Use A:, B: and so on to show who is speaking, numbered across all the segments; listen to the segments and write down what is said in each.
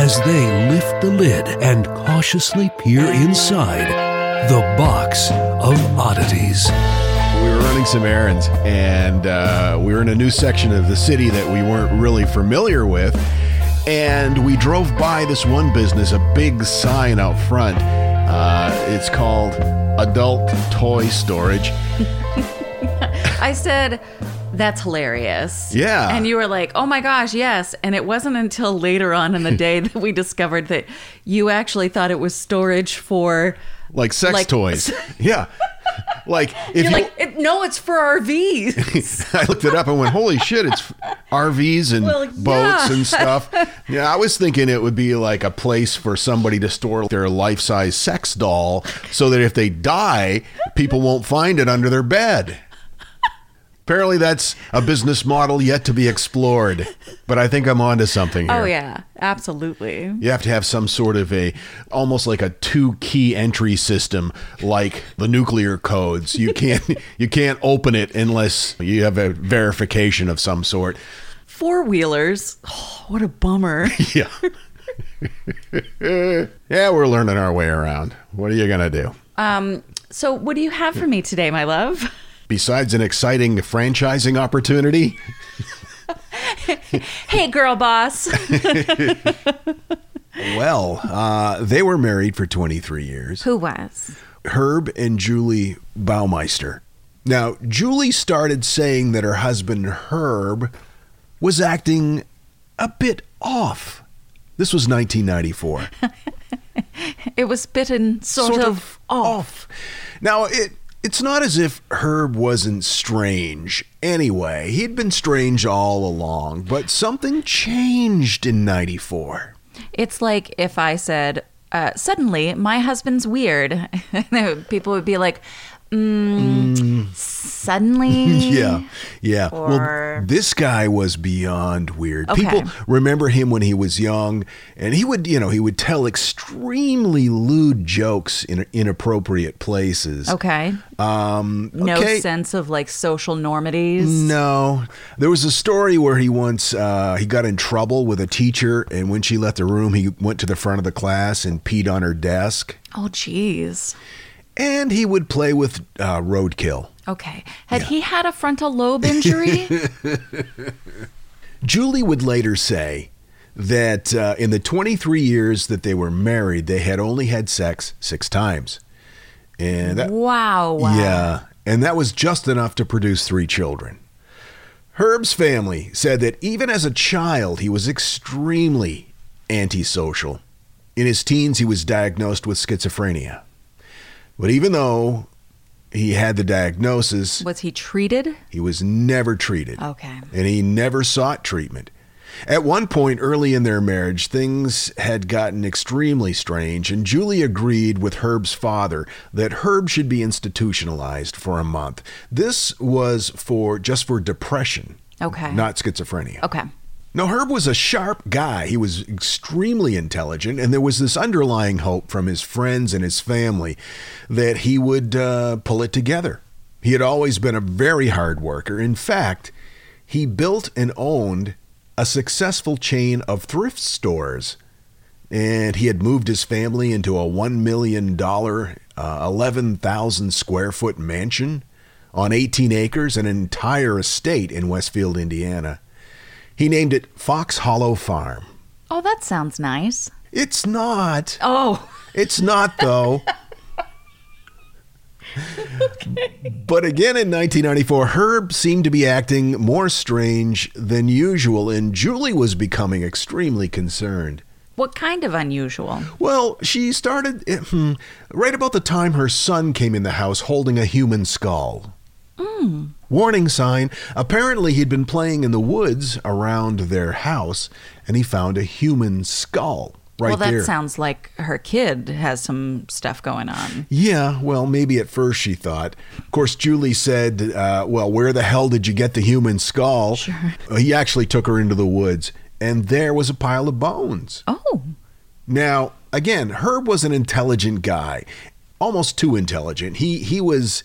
A: as they lift the lid and cautiously peer inside the box of oddities.
B: We were running some errands and uh, we were in a new section of the city that we weren't really familiar with. And we drove by this one business, a big sign out front. Uh, it's called Adult Toy Storage.
C: I said, that's hilarious.
B: Yeah.
C: And you were like, oh my gosh, yes. And it wasn't until later on in the day that we discovered that you actually thought it was storage for
B: like sex
C: Like-
B: toys. yeah. Like if
C: You're
B: you
C: like, it, no, it's for RVs.
B: I looked it up and went, "Holy shit! It's RVs and
C: Well,
B: boats
C: yeah.
B: and stuff." Yeah, I was thinking it would be like a place for somebody to store their life-size sex doll, so that if they die, people won't find it under their bed. Apparently, that's a business model yet to be explored. But I think I'm onto something here.
C: oh, yeah, absolutely.
B: You have to have some sort of a almost like a two key entry system like the nuclear codes. You can't you can't open it unless you have a verification of some sort.
C: Four wheelers. Oh, what a bummer.
B: Yeah. yeah, we're learning our way around. What are you going to do?
C: Um, so, what do you have for me today, my love?
B: Besides an exciting franchising opportunity,
C: Hey, girl boss.
B: well, uh, they were married for 23 years.
C: Who was?
B: Herb and Julie Baumeister. Now, Julie started saying that her husband Herb was acting a bit off. This was 1994.
C: It was bitten sort, of, off.
B: Now, it it's not as if Herb wasn't strange. Anyway, he'd been strange all along, but something changed in 94.
C: It's like if I said, uh, suddenly my husband's weird. People would be like, mm, suddenly?
B: Yeah, yeah.
C: Or-
B: well, this guy was beyond weird.
C: Okay.
B: People remember him when he was young, and he would, you know, he would tell extremely lewd jokes in inappropriate places.
C: Okay.
B: Um,
C: No
B: okay.
C: sense of like social normities.
B: No, there was a story where he once uh, he got in trouble with a teacher, and when she left the room, he went to the front of the class and peed on her desk.
C: Oh, geez.
B: And he would play with uh, roadkill.
C: Okay. Had he had a frontal lobe injury?
B: Julie would later say that uh, in the 23 years that they were married, they had only had sex six times. And that,
C: wow.
B: yeah, and that was just enough to produce three children. Herb's family said that even as a child, he was extremely antisocial. In his teens, he was diagnosed with schizophrenia. But even though he had the diagnosis,
C: Was he treated?
B: he was never treated.
C: Okay.
B: And he never sought treatment. At one point early in their marriage, things had gotten extremely strange, and Julie agreed with Herb's father that Herb should be institutionalized for a month. This was for just for depression,
C: Okay.
B: not schizophrenia.
C: Okay.
B: Now, Herb was a sharp guy. He was extremely intelligent, and there was this underlying hope from his friends and his family that he would uh, pull it together. He had always been a very hard worker. In fact, he built and owned a successful chain of thrift stores, and he had moved his family into a $1 million, uh, 11,000 square foot mansion on 18 acres, an entire estate in Westfield, Indiana. He named it Fox Hollow Farm.
C: Oh, that sounds nice.
B: It's not.
C: Oh,
B: It's not, though. okay. But again in 1994, Herb seemed to be acting more strange than usual, and Julie was becoming extremely concerned.
C: what kind of unusual?
B: Well, she started eh, hmm, right about the time her son came in the house holding a human skull. Warning sign. Apparently, he'd been playing in the woods around their house and he found a human skull right
C: well, that
B: there.
C: sounds like her kid has some stuff going on.
B: Yeah, well, maybe at first she thought. Of course, Julie said, uh, Well, where the hell did you get the human skull? Sure. He actually took her into the woods, and there was a pile of bones.
C: Oh,
B: Now, again, Herb was an intelligent guy, almost too intelligent. He he was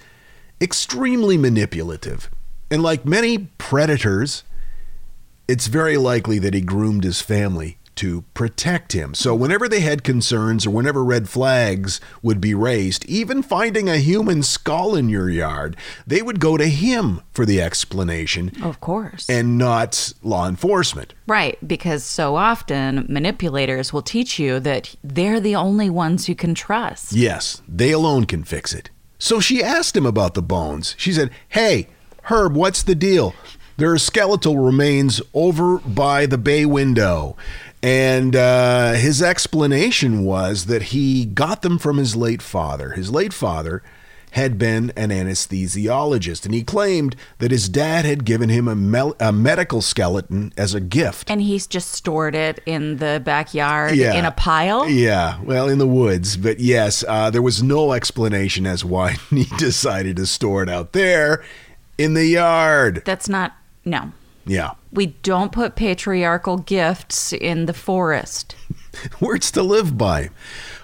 B: extremely manipulative. And like many predators, it's very likely that he groomed his family to protect him. So whenever they had concerns or whenever red flags would be raised, even finding a human skull in your yard, they would go to him for the explanation
C: of course.
B: and not law enforcement.
C: right, because so often manipulators will teach you that they're the only ones you can trust.
B: Yes, they alone can fix it. So she asked him about the bones. She said, Hey, Herb, what's the deal? There are skeletal remains over by the bay window. And uh, his explanation was that he got them from his late father. His late father had been an anesthesiologist, and he claimed that his dad had given him a, mel- a medical skeleton as a gift.
C: And he's just stored it in the backyard
B: Yeah.
C: in a pile.
B: Yeah, well, in the woods. But yes, uh, there was no explanation as why he decided to store it out there in the yard.
C: That's not, no.
B: Yeah.
C: We don't put patriarchal gifts in the forest.
B: Words to live by.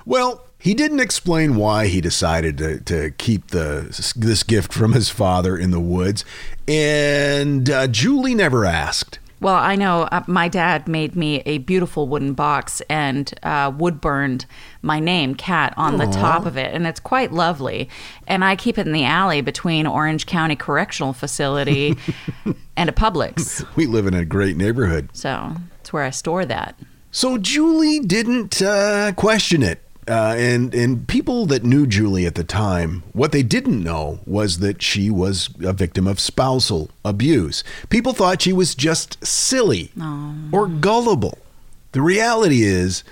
B: Well, he didn't explain why he decided to, to keep the this gift from his father in the woods, and uh, Julie never asked.
C: Well, I know uh, my dad made me a beautiful wooden box and uh, wood burned my name, Kat, on the top of it. And it's quite lovely. And I keep it in the alley between Orange County Correctional Facility and a Publix.
B: We live in a great neighborhood.
C: So it's where I store that.
B: So Julie didn't uh, question it. Uh, and and people that knew Julie at the time, what they didn't know was that she was a victim of spousal abuse. People thought she was just silly or gullible. The reality is,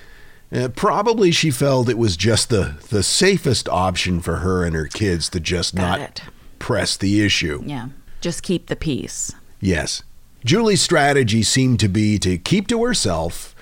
B: uh, probably she felt it was just the the safest option for her and her kids to just
C: Got
B: not
C: it.
B: press the issue.
C: Yeah. Just keep the peace.
B: Yes. Julie's strategy seemed to be to keep to herself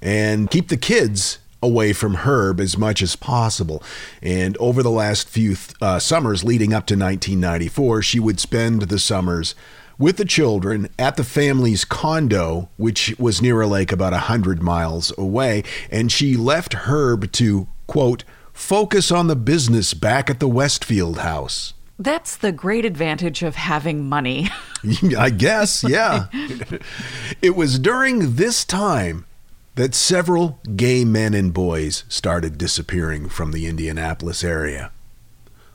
B: and keep the kids away from Herb as much as possible. And over the last few uh, summers leading up to 1994, she would spend the summers with the children at the family's condo, which was near a lake about 100 miles away. And she left Herb to, quote, focus on the business back at the Westfield house.
C: That's the great advantage of having money.
B: I guess, yeah. it was during this time that several gay men and boys started disappearing from the Indianapolis area.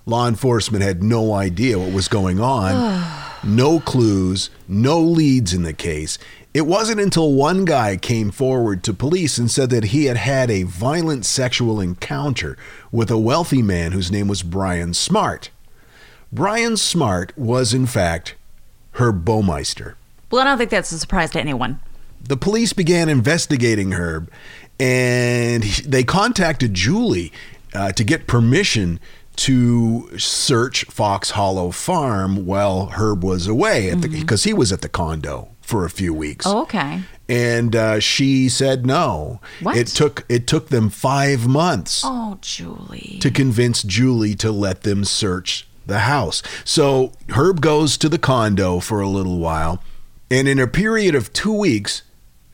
B: Law enforcement had no idea what was going on, no clues, no leads in the case. It wasn't until one guy came forward to police and said that he had had a violent sexual encounter with a wealthy man whose name was Brian Smart. Brian Smart was, in fact, Herb Baumeister.
C: well, I don't think that's a surprise to anyone.
B: The police began investigating Herb, and he- they contacted Julie uh, to get permission to search Fox Hollow Farm while Herb was away because he was at the condo for a few weeks.
C: Oh, okay.
B: And uh, she said no.
C: What?
B: It took it took them five months
C: Oh, Julie.
B: to convince Julie to let them search the house. So Herb goes to the condo for a little while, and in a period of two weeks,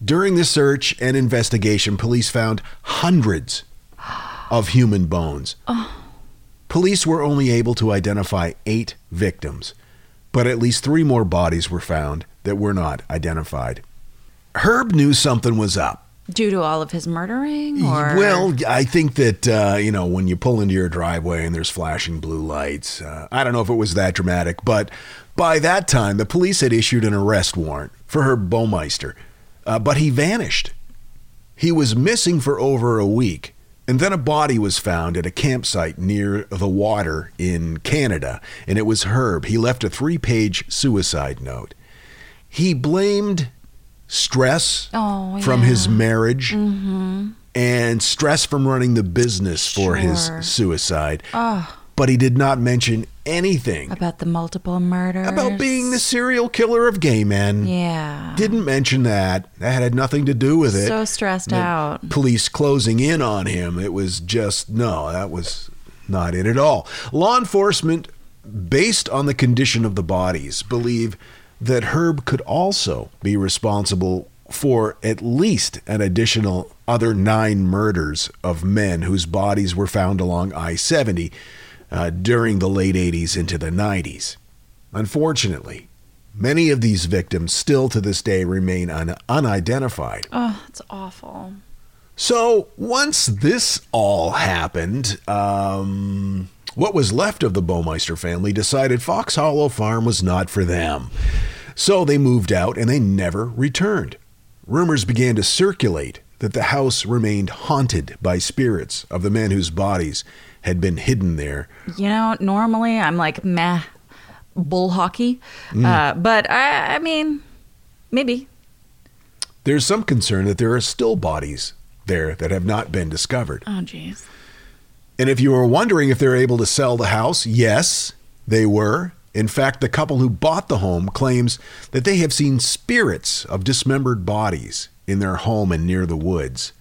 B: During the search and investigation, police found hundreds of human bones. Police were only able to identify eight victims, but at least three more bodies were found that were not identified. Herb knew something was up.
C: Due to all of his murdering, or
B: Well, I think that uh, you know when you pull into your driveway and there's flashing blue lights. Uh, I don't know if it was that dramatic, but by that time the police had issued an arrest warrant for Herb Baumeister, uh, but he vanished. He was missing for over a week, and then a body was found at a campsite near the water in Canada, and it was Herb. He left a three-page suicide note. He blamed stress
C: Oh,
B: from
C: yeah.
B: his marriage and stress from running the business for his
C: Sure.
B: suicide. But he did not mention anything
C: about the multiple murders,
B: about being the serial killer of gay men.
C: yeah,
B: Didn't mention that. That had nothing to do with it.
C: so stressed out.
B: Police closing in on him. It was just, no, that was not it at all. Law enforcement, based on the condition of the bodies, believe that Herb could also be responsible for at least an additional other nine murders of men whose bodies were found along I 70 uh, during the late 80s into the 90s. Unfortunately, many of these victims still to this day remain un- unidentified.
C: Oh, it's awful.
B: So once this all happened, um, what was left of the Baumeister family decided Fox Hollow Farm was not for them. So they moved out and they never returned. Rumors began to circulate that the house remained haunted by spirits of the men whose bodies had been hidden there.
C: You know, normally I'm like meh, bull hockey,
B: Mm.
C: uh, but I, I mean, maybe.
B: There's some concern that there are still bodies there that have not been discovered.
C: Oh, jeez.
B: And if you were wondering if they're able to sell the house, yes, they were. In fact, the couple who bought the home claims that they have seen spirits of dismembered bodies in their home and near the woods.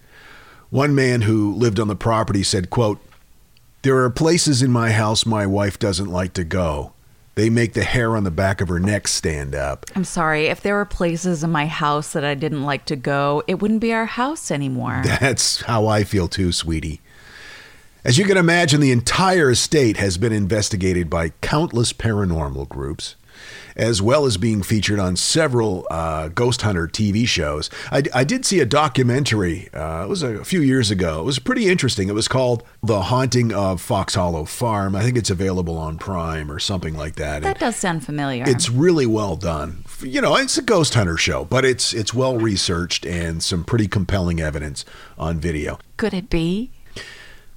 B: One man who lived on the property said, quote, There are places in my house my wife doesn't like to go. They make the hair on the back of her neck stand up.
C: I'm sorry. If there were places in my house that I didn't like to go, it wouldn't be our house anymore.
B: That's how I feel too, sweetie. As you can imagine, the entire estate has been investigated by countless paranormal groups, as well as being featured on several uh, ghost hunter TV shows. I, I did see a documentary, uh, it was a few years ago. It was pretty interesting. It was called The Haunting of Fox Hollow Farm. I think it's available on Prime or something like that.
C: that does sound familiar.
B: It's really well done. You know, it's a ghost hunter show, but it's it's well researched and some pretty compelling evidence on video.
C: Could it be?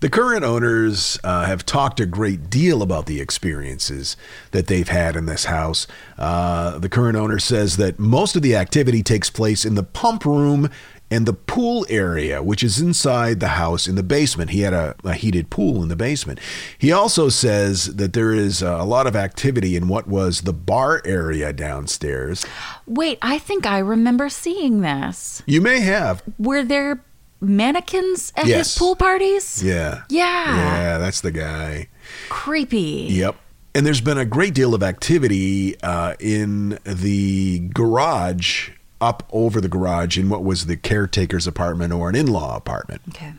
B: The current owners uh, have talked a great deal about the experiences that they've had in this house. Uh, the current owner says that most of the activity takes place in the pump room and the pool area, which is inside the house in the basement. He had a, a heated pool in the basement. He also says that there is a lot of activity in what was the bar area downstairs.
C: Wait, I think I remember seeing this.
B: You may have.
C: Were there mannequins at
B: Yes.
C: his pool parties?
B: Yeah.
C: Yeah.
B: Yeah, that's the guy.
C: Creepy.
B: Yep. And there's been a great deal of activity uh, in the garage, up over the garage, in what was the caretaker's apartment or an in law apartment.
C: Okay.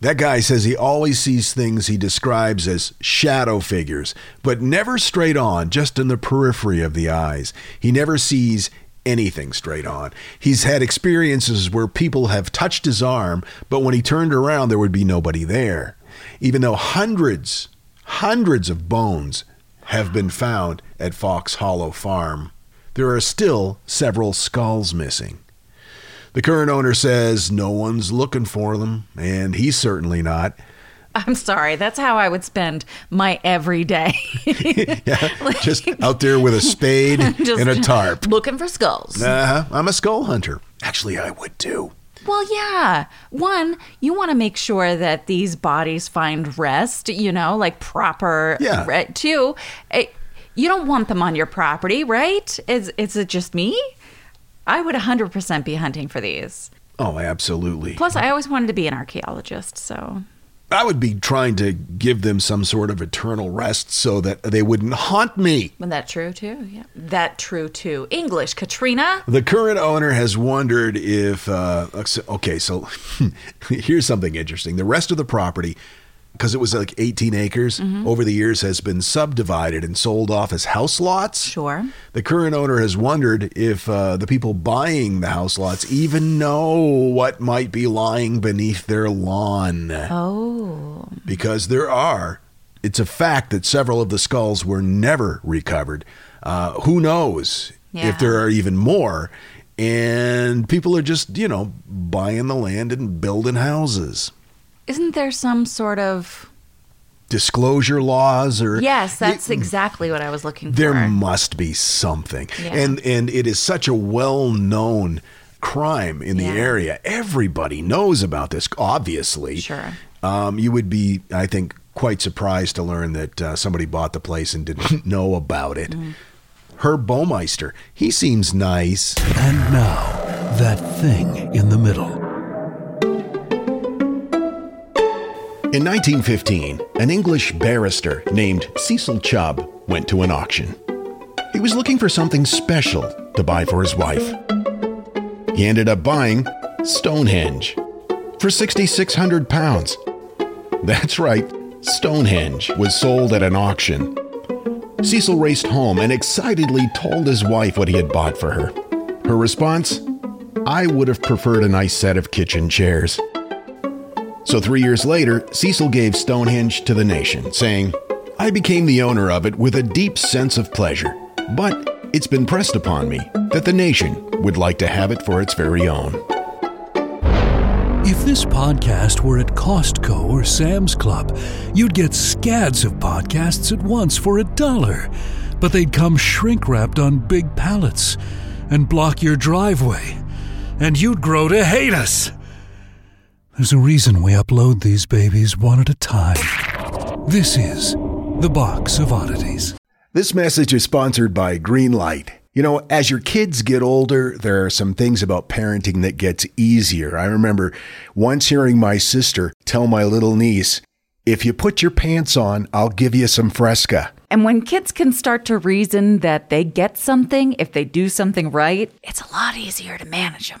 B: That guy says he always sees things he describes as shadow figures, but never straight on, just in the periphery of the eyes. He never sees anything straight on. He's had experiences where people have touched his arm, but when he turned around, there would be nobody there. Even though hundreds, hundreds of bones have been found at Fox Hollow Farm, there are still several skulls missing. The current owner says no one's looking for them, and he's certainly not.
C: I'm sorry. That's how I would spend my everyday.
B: Yeah, just out there with a spade and a tarp.
C: Looking for skulls.
B: Uh-huh. I'm a skull hunter. Actually, I would too.
C: Well, yeah. One, you want to make sure that these bodies find rest, you know, like proper
B: Yeah.
C: re- Two, eh, you don't want them on your property, right? Is is it just me? I would 100% be hunting for these.
B: Oh, absolutely.
C: Plus, I always wanted to be an archaeologist, so
B: I would be trying to give them some sort of eternal rest so that they wouldn't haunt me.
C: Wasn't that true too? Yeah. That true too. English, Katrina.
B: The current owner has wondered if, uh, okay, so here's something interesting. The rest of the property because it was like 18 acres
C: Mm-hmm.
B: over the years has been subdivided and sold off as house lots.
C: Sure.
B: The current owner has wondered if uh, the people buying the house lots even know what might be lying beneath their lawn.
C: Oh.
B: Because there are. It's a fact that several of the skulls were never recovered. Uh, who knows
C: Yeah.
B: if there are even more? And people are just, you know, buying the land and building houses.
C: Isn't there some sort of
B: Disclosure laws or
C: Yes, that's exactly what I was looking for.
B: there must be something
C: Yeah.
B: and and it is such a well-known crime in the
C: Yeah.
B: area everybody knows about this obviously
C: Sure.
B: um, you would be i think quite surprised to learn that uh, somebody bought the place and didn't know about it
C: Mm-hmm.
B: herb Baumeister, he seems nice
A: And now, that thing in the middle.
B: In 1915, an English barrister named Cecil Chubb went to an auction. He was looking for something special to buy for his wife. He ended up buying Stonehenge for 6,600 pounds. That's right, Stonehenge was sold at an auction. Cecil raced home and excitedly told his wife what he had bought for her. Her response? I would have preferred a nice set of kitchen chairs. So three years later, Cecil gave Stonehenge to the nation, saying, I became the owner of it with a deep sense of pleasure, but it's been pressed upon me that the nation would like to have it for its very own.
A: If this podcast were at Costco or Sam's Club, you'd get scads of podcasts at once for a dollar. But they'd come shrink wrapped on big pallets and block your driveway. And you'd grow to hate us. There's a reason we upload these babies one at a time. This is The Box of Oddities.
B: This message is sponsored by Greenlight. You know, as your kids get older, there are some things about parenting that gets easier. I remember once hearing my sister tell my little niece, if you put your pants on, I'll give you some Fresca.
C: And when kids can start to reason that they get something if they do something right, it's a lot easier to manage them.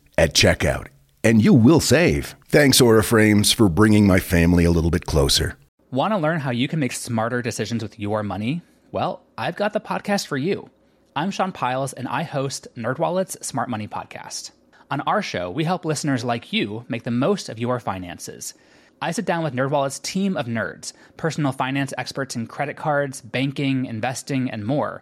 D: at checkout. And you will save. Thanks, Aura Frames, for bringing my family a little bit closer.
E: Want to learn how you can make smarter decisions with your money? Well, I've got the podcast for you. I'm Sean Pyles, and I host NerdWallet's Smart Money Podcast. On our show, we help listeners like you make the most of your finances. I sit down with NerdWallet's team of nerds, personal finance experts in credit cards, banking, investing, and more.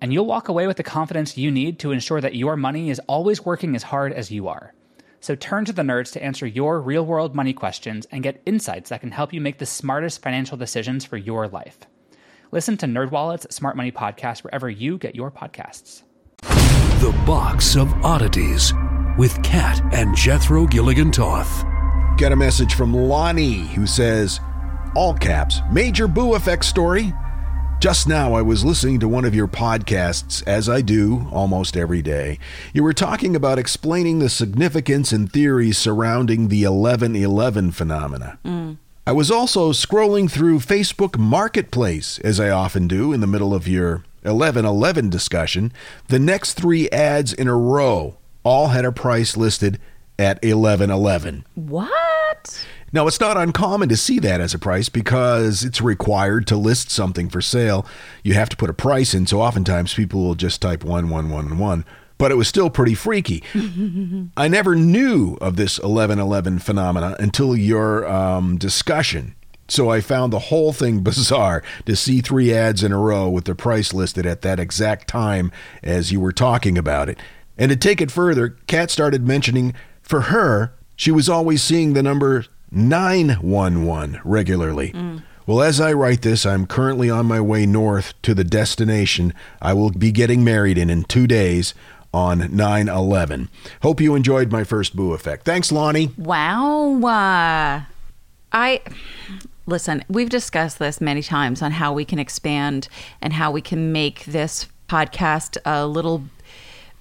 E: And you'll walk away with the confidence you need to ensure that your money is always working as hard as you are. So turn to the nerds to answer your real world money questions and get insights that can help you make the smartest financial decisions for your life. Listen to NerdWallet's Smart Money Podcast wherever you get your podcasts.
A: The Box of Oddities with Kat and Jethro Gilligan Toth.
B: Got a message from Lonnie who says, all caps, major boo effect story. Just now, I was listening to one of your podcasts, as I do almost every day. You were talking about explaining the significance and theories surrounding the 1111 phenomena. Mm. I was also scrolling through Facebook Marketplace, as I often do in the middle of your 1111 discussion. The next three ads in a row all had a price listed at 1111.
C: What?
B: Now, it's not uncommon to see that as a price because it's required to list something for sale. You have to put a price in, so oftentimes people will just type 1111. But it was still pretty freaky. I never knew of this 1111 phenomena until your um, discussion. So I found the whole thing bizarre to see three ads in a row with the price listed at that exact time as you were talking about it. And to take it further, Kat started mentioning for her, she was always seeing the number 911 regularly. Well, as I write this, I'm currently on my way north to the destination I will be getting married in in two days on 9 11. Hope you enjoyed my first boo effect. Thanks, Lonnie.
C: Wow. Uh, I listen, we've discussed this many times on how we can expand and how we can make this podcast a little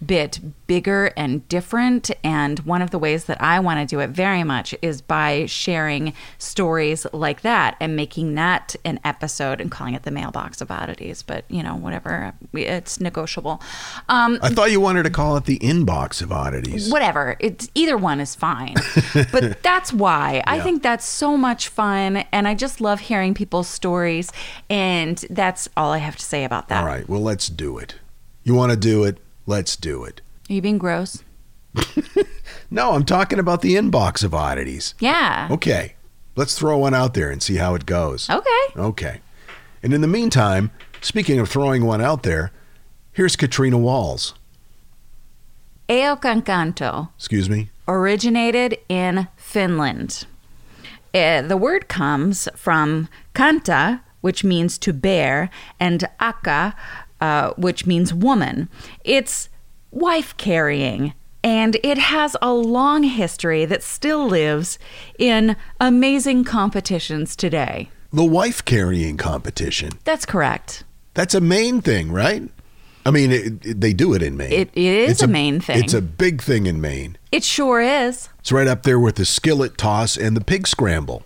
C: bit bigger and different. And one of the ways that I want to do it very much is by sharing stories like that and making that an episode and calling it the mailbox of oddities. But, you know, whatever, it's negotiable. Um,
B: I thought you wanted to call it the inbox of oddities.
C: whatever it's either one is fine but that's why i think that's so much fun and i just love hearing people's stories and that's all i have to say about that
B: All right, well, let's do it. You want to do it? Let's do it.
C: are you being gross
B: No, I'm talking about the inbox of oddities.
C: yeah
B: Okay, let's throw one out there and see how it goes.
C: okay
B: Okay. And in the meantime, speaking of throwing one out there, here's Katrina Walls.
C: Eukonkanto
B: Excuse me.
C: originated in Finland. Uh, the word comes from kanta, which means to bear, and akka, uh, which means woman. It's wife carrying, and it has a long history that still lives in amazing competitions today.
B: The wife carrying competition.
C: That's correct.
B: That's a main thing, right? I mean, it, it- they do it in Maine.
C: It- it is
B: It's
C: a Maine thing.
B: It's a big thing in Maine.
C: It sure is.
B: It's right up there with the skillet toss and the pig scramble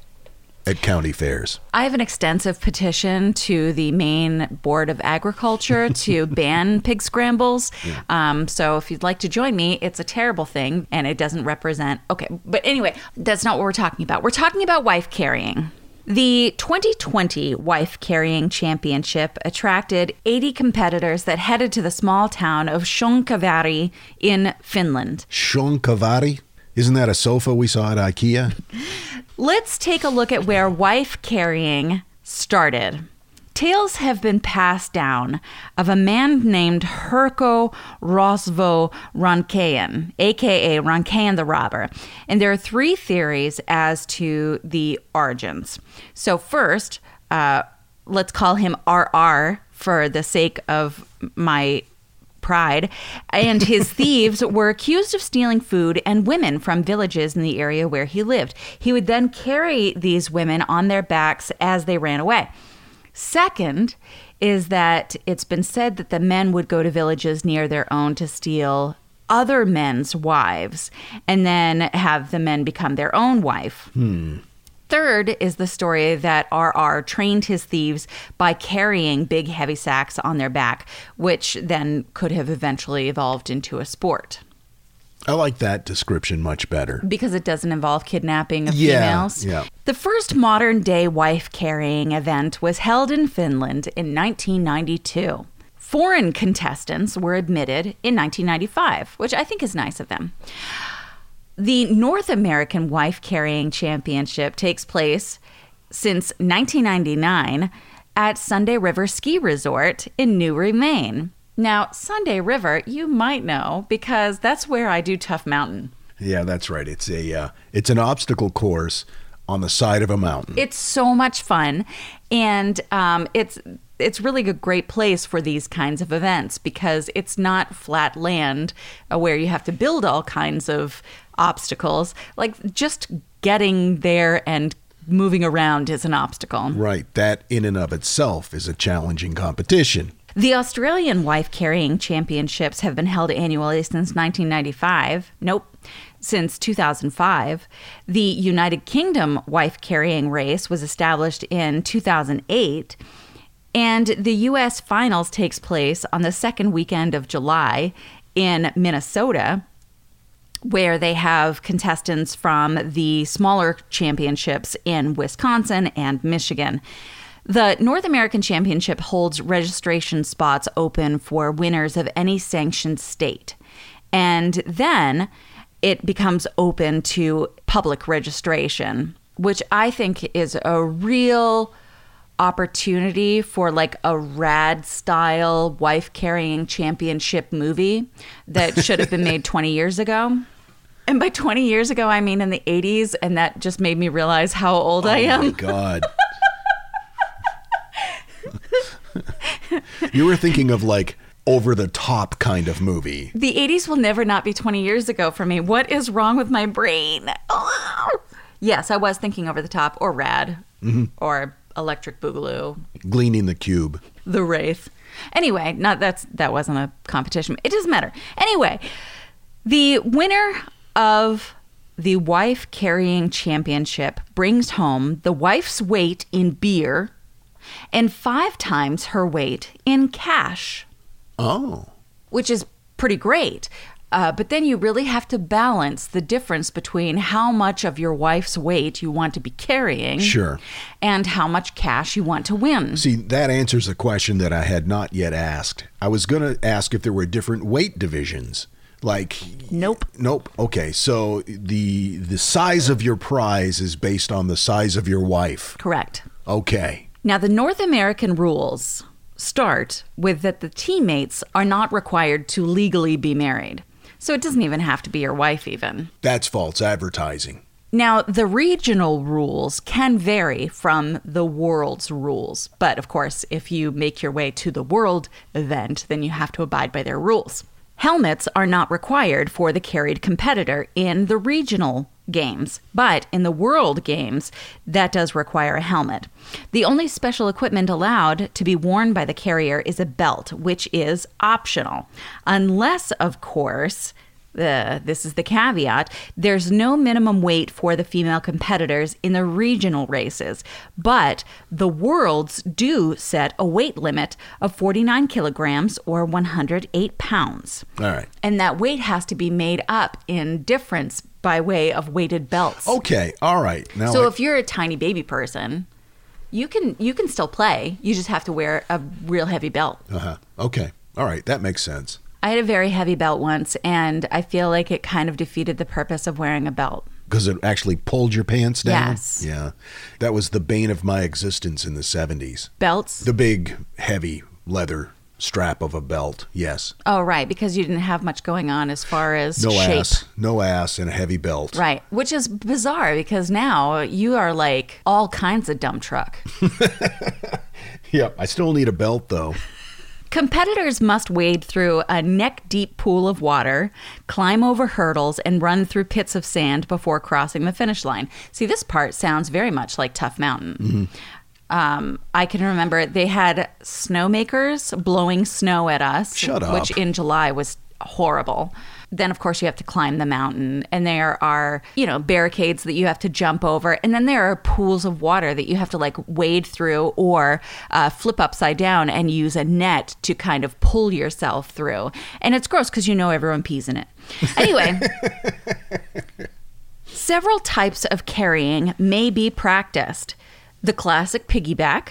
B: at county fairs.
C: I have an extensive petition to the Maine Board of Agriculture to ban pig scrambles. Um, so if you'd like to join me, it's a terrible thing and it doesn't represent. Okay, but anyway, that's not what we're talking about. We're talking about wife carrying. The 2020 Wife Carrying Championship attracted 80 competitors that headed to the small town of Shonkavari in Finland.
B: Shonkavari? Isn't that a sofa we saw at IKEA?
C: Let's take a look at where wife carrying started. Tales have been passed down of a man named Herko Rosvo Roncayan, aka Roncayan the Robber. And there are three theories as to the origins. So, first, uh, let's call him RR for the sake of my pride, and his thieves were accused of stealing food and women from villages in the area where he lived. He would then carry these women on their backs as they ran away. Second is that it's been said that the men would go to villages near their own to steal other men's wives and then have the men become their own wife. Hmm. Third is the story that RR trained his thieves by carrying big, heavy sacks on their back, which then could have eventually evolved into a sport
B: I like that description much better.
C: because it doesn't involve kidnapping of
B: Yeah,
C: females.
B: yeah.
C: The first modern day wife carrying event was held in Finland in 1992. Foreign contestants were admitted in 1995, which I think is nice of them. The North American Wife Carrying Championship takes place since 1999 at Sunday River Ski Resort in Newry, Maine. Now, Sunday River, you might know because that's where I do Tough Mountain.
B: Yeah, that's right. It's a uh, it's an obstacle course on the side of a mountain.
C: It's so much fun, and um, it's it's really a great place for these kinds of events because it's not flat land uh, where you have to build all kinds of obstacles. Like just getting there and moving around is an obstacle.
B: Right. That in and of itself is a challenging competition.
C: The Australian Wife Carrying Championships have been held annually since 1995. Nope. Since 2005. The United Kingdom Wife Carrying Race was established in 2008. And the U.S. Finals takes place on the second weekend of July in Minnesota, where they have contestants from the smaller championships in Wisconsin and Michigan. The North American Championship holds registration spots open for winners of any sanctioned state. And then it becomes open to public registration, which I think is a real opportunity for like a rad style wife carrying championship movie that should have been made 20 years ago. And by 20 years ago, I mean in the 80s. And that just made me realize how old I
B: Oh my
C: am.
B: God. you were thinking of like over the top kind of movie.
C: The 80s will never not be 20 years ago for me. What is wrong with my brain? Yes, I was thinking over the top or rad mm-hmm. or electric boogaloo,
B: Gleaming the cube.
C: the wraith. Anyway, not that's that wasn't a competition. It doesn't matter. Anyway, the winner of the wife carrying championship brings home the wife's weight in beer and five times her weight in cash.
B: Oh.
C: which is pretty great. Uh, but then you really have to balance the difference between how much of your wife's weight you want to be carrying
B: Sure.
C: and how much cash you want to win.
B: See, that answers a question that I had not yet asked. I was going to ask if there were different weight divisions. Like
C: Nope.
B: Nope. Okay. So the the size of your prize is based on the size of your wife.
C: Correct.
B: Okay.
C: Now, the North American rules start with that the teammates are not required to legally be married. So it doesn't even have to be your wife, even.
B: That's false advertising.
C: Now, the regional rules can vary from the world's rules. But of course, if you make your way to the world event, then you have to abide by their rules. Helmets are not required for the carried competitor in the regional games, but in the world games, that does require a helmet. The only special equipment allowed to be worn by the carrier is a belt, which is optional, unless, of course, uh, this is the caveat there's no minimum weight for the female competitors in the regional races, but the worlds do set a weight limit of 49 kilograms or 108 pounds.
B: All right.
C: And that weight has to be made up in difference by way of weighted belts.
B: Okay. All right. Now
C: so
B: I-
C: if you're a tiny baby person, you can you can still play. You just have to wear a real heavy belt.
B: Uh-huh. Okay. All right. That makes sense.
C: I had a very heavy belt once, and I feel like it kind of defeated the purpose of wearing a belt.
B: Because it actually pulled your pants down?
C: Yes.
B: Yeah. That was the bane of my existence in the 70s.
C: Belts?
B: The big, heavy leather strap of a belt. Yes.
C: oh, right, because you didn't have much going on as far as
B: No
C: shape.
B: ass. No ass and a heavy belt.
C: Right, which is bizarre because now you are like all kinds of dump truck.
B: Yep. I still need a belt, though.
C: Competitors must wade through a neck deep pool of water, climb over hurdles, and run through pits of sand before crossing the finish line. See, this part sounds very much like Tough Mountain.
B: Mm-hmm.
C: Um, I can remember they had snowmakers blowing snow at us,
B: Shut up.
C: which in July was horrible. Then, of course, you have to climb the mountain, and there are, you know, barricades that you have to jump over. And then there are pools of water that you have to like wade through or uh, flip upside down and use a net to kind of pull yourself through. And it's gross because you know everyone pees in it. Anyway. Several types of carrying may be practiced. The classic piggyback,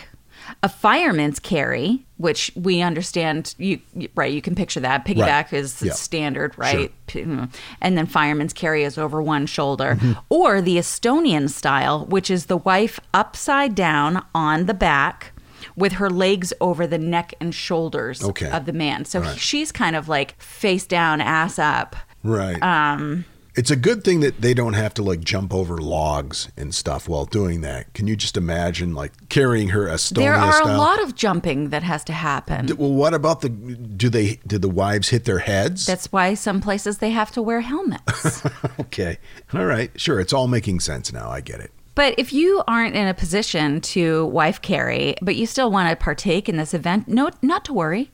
C: a fireman's carry, which we understand you right, you can picture that. Piggyback is
B: Yeah.
C: standard, right? Mm. And then fireman's carry is over one shoulder. Or the Estonian style, which is the wife upside down on the back with her legs over the neck and shoulders
B: Okay.
C: of the man. So
B: Right.
C: she's kind of like face down, ass up.
B: Right.
C: Um,
B: It's a good thing that they don't have to like jump over logs and stuff while doing that. Can you just imagine like carrying her Estonia
C: there are
B: style?
C: a lot of jumping that has to happen.
B: D- Well, what about the? Do they? Did the wives hit their heads?
C: That's why some places they have to wear helmets.
B: okay. All right. Sure. It's all making sense now. I get it.
C: but if you aren't in a position to wife carry, but you still want to partake in this event, no, not to worry.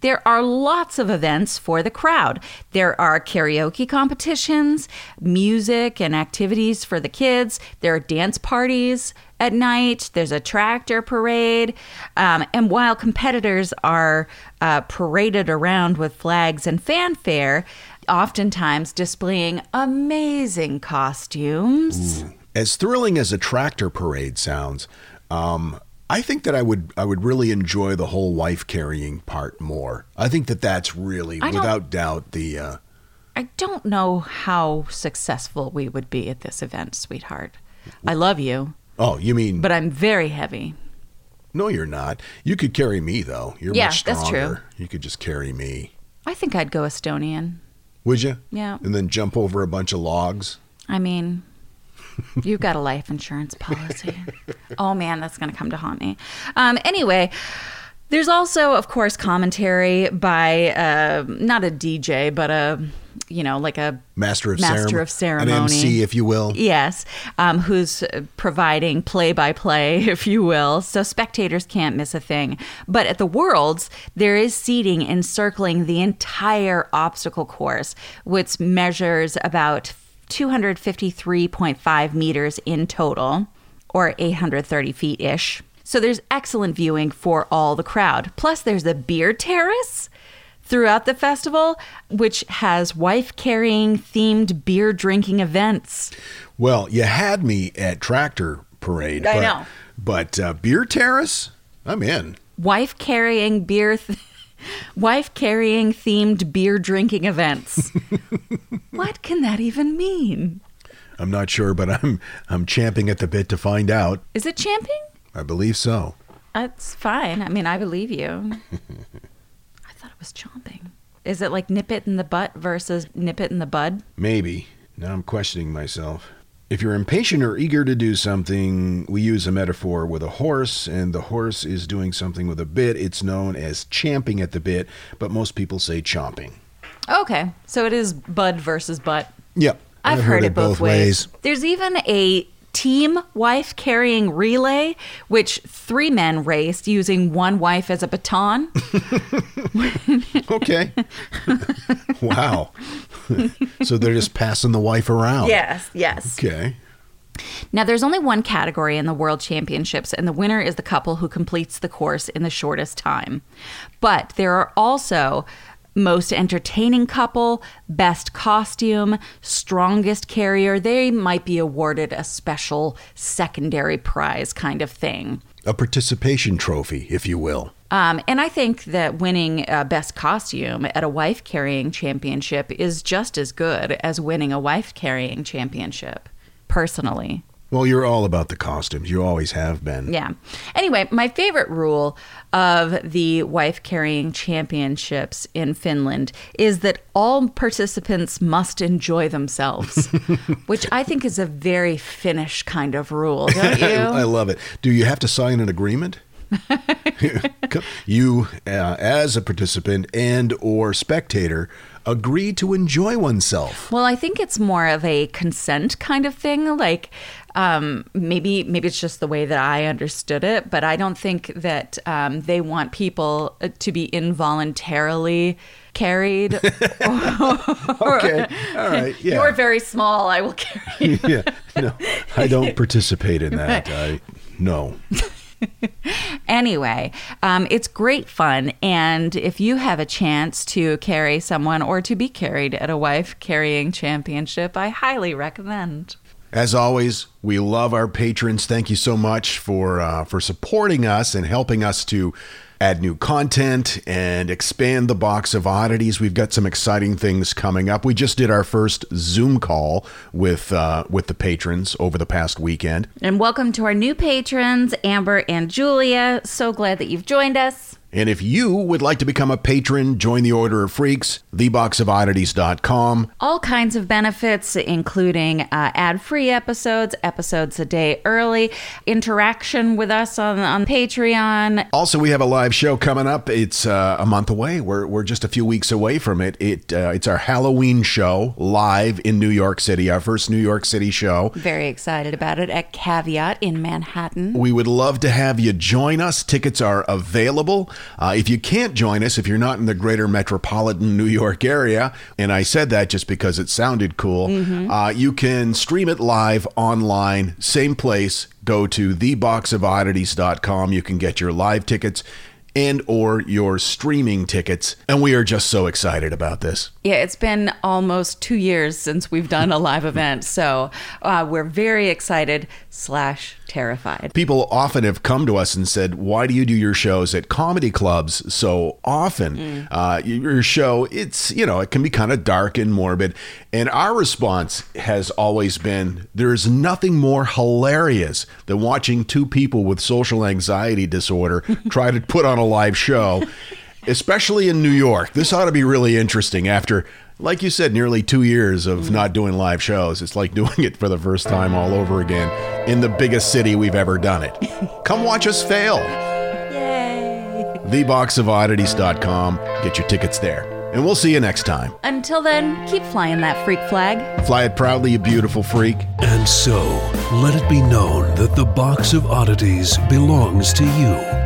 C: There are lots of events for the crowd. There are karaoke competitions, music and activities for the kids. There are dance parties at night. There's a tractor parade. Um, and while competitors are uh, paraded around with flags and fanfare, oftentimes displaying amazing costumes.
B: As thrilling as a tractor parade sounds, um, I think that I would I would really enjoy the whole wife carrying part more. I think that that's really,
C: I
B: without doubt, the. Uh,
C: I don't know how successful we would be at this event, sweetheart. I love you,
B: oh, you mean?
C: but I'm very heavy.
B: no, you're not. You could carry me though. You're
C: Yeah,
B: much
C: that's true.
B: You could just carry me.
C: I think I'd go Estonian.
B: Would you?
C: Yeah.
B: And then jump over a bunch of logs.
C: I mean, you've got a life insurance policy. oh man, that's going to come to haunt me. Um, anyway, there's also, of course, commentary by uh, not a DJ, but a you know like a
B: Master of
C: master
B: ceremony.
C: of ceremony,
B: An MC, if you will.
C: Yes, um, who's uh, providing play by play, if you will, so spectators can't miss a thing. But at the Worlds, there is seating encircling the entire obstacle course, which measures about 253.5 meters in total, or 830 feet ish. So there's excellent viewing for all the crowd. Plus, there's the beer terrace throughout the festival, which has wife carrying themed beer drinking events.
B: Well, you had me at tractor parade.
C: I
B: but,
C: know.
B: But uh, beer terrace, I'm in.
C: Wife carrying beer. Th- Wife carrying themed beer drinking events. what can that even mean?
B: I'm not sure, but I'm I'm champing at the bit to find out.
C: Is it champing?
B: I believe so.
C: That's fine. I mean, I believe you. I thought it was chomping. Is it like nip it in the butt versus nip it in the bud?
B: Maybe. Now I'm questioning myself. If you're impatient or eager to do something, we use a metaphor with a horse, and the horse is doing something with a bit. It's known as champing at the bit, but most people say chomping.
C: Okay, so it is bud versus butt.
B: Yep.
C: I've, heard, it both ways. There's even a team wife carrying relay, which three men raced using one wife as a baton.
B: Okay. wow. so they're just passing the wife around.
C: yes, yes.
B: Okay.
C: Now, there's only one category in the World Championships, and the winner is the couple who completes the course in the shortest time. But there are also most entertaining couple, best costume, strongest carrier. They might be awarded a special secondary prize kind of thing.
B: a participation trophy, if you will.
C: Um, and I think that winning uh, best costume at a wife carrying championship is just as good as winning a wife carrying championship, personally.
B: Well, you're all about the costumes. You always have been.
C: Yeah. Anyway, my favorite rule of the wife carrying championships in Finland is that all participants must enjoy themselves, which I think is a very Finnish kind of rule, don't you?
B: I love it. Do you have to sign an agreement? you, uh, as a participant and or spectator, agree to enjoy oneself.
C: Well, I think it's more of a consent kind of thing. Like um, maybe maybe it's just the way that I understood it, but I don't think that um, they want people uh, to be involuntarily carried.
B: okay, all right, yeah.
C: You're very small. I will carry you.
B: yeah, no, I don't participate in that. I no.
C: anyway, um, it's great fun. And if you have a chance to carry someone or to be carried at a wife carrying championship, I highly recommend.
B: As always, we love our patrons. Thank you so much for uh, for supporting us and helping us to add new content and expand the box of oddities. We've got some exciting things coming up. We just did our first Zoom call with uh, with the patrons over the past weekend.
C: And welcome to our new patrons, Amber and Julia. So glad that you've joined us.
B: And if you would like to become a patron, join the Order of Freaks, theboxofoddities.com.
C: All kinds of benefits, including uh, ad free episodes, episodes a day early, interaction with us on, on Patreon.
B: Also, we have a live show coming up. It's uh, a month away. We're, we're just a few weeks away from it. it uh, it's our Halloween show live in New York City, our first New York City show.
C: Very excited about it at Caveat in Manhattan.
B: We would love to have you join us. Tickets are available. Uh, if you can't join us, if you're not in the greater metropolitan New York area, and I said that just because it sounded cool, mm-hmm. uh, you can stream it live online, same place. Go to theboxofoddities.com. You can get your live tickets and or your streaming tickets and we are just so excited about this.
C: Yeah it's been almost two years since we've done a live event so uh, we're very excited slash terrified.
B: People often have come to us and said why do you do your shows at comedy clubs so often? Mm. uh, your show it's you know it can be kind of dark and morbid and our response has always been there's nothing more hilarious than watching two people with social anxiety disorder try to put on a live show, especially in New York. This ought to be really interesting after, like you said, nearly two years of mm-hmm. not doing live shows. It's like doing it for the first time all over again in the biggest city we've ever done it. Come watch us fail.
C: Yay.
B: TheBoxOfOddities.com. Get your tickets there. And we'll see you next time.
C: Until then, keep flying that freak flag.
B: Fly it proudly, you beautiful freak.
A: And so, let it be known that the Box of Oddities belongs to you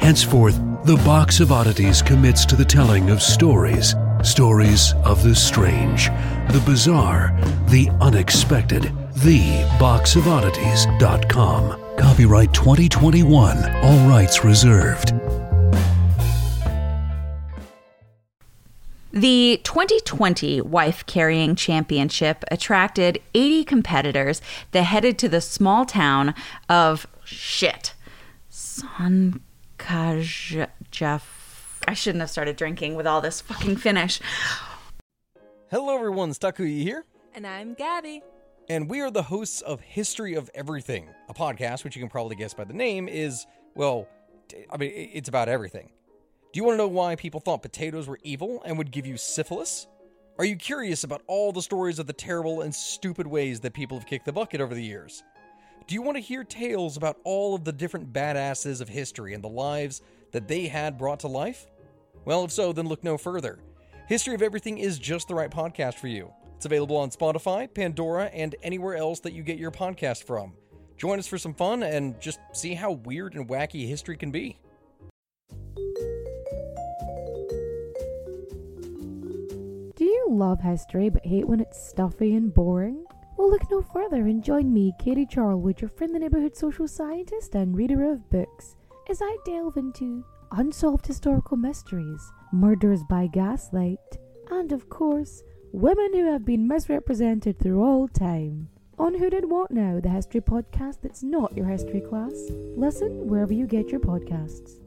A: Henceforth, the Box of Oddities commits to the telling of stories stories of the strange, the bizarre, the unexpected. TheBoxOfOddities.com. Copyright 2021, all rights reserved.
C: The 2020 Wife Carrying Championship attracted 80 competitors that headed to the small town of shit. San Kajaf. I shouldn't have started drinking with all this fucking Finnish.
F: Hello, everyone. Stakuyi here.
G: And I'm Gabby.
F: And we are the hosts of History of Everything, a podcast which you can probably guess by the name is, well, I mean, it's about everything. Do you want to know why people thought potatoes were evil and would give you syphilis? Are you curious about all the stories of the terrible and stupid ways that people have kicked the bucket over the years? Do you want to hear tales about all of the different badasses of history and the lives that they had brought to life? Well, if so, then look no further. History of Everything is just the right podcast for you. It's available on Spotify, Pandora, and anywhere else that you get your podcast from. Join us for some fun and just see how weird and wacky history can be.
G: Do you love history but hate when it's stuffy and boring? Well, look no further and join me, Katie Charlwood, your friendly neighborhood social scientist and reader of books, as I delve into unsolved historical mysteries, murders by gaslight, and of course, women who have been misrepresented through all time. On Who Did What Now, the history podcast that's not your history class. Listen wherever you get your podcasts.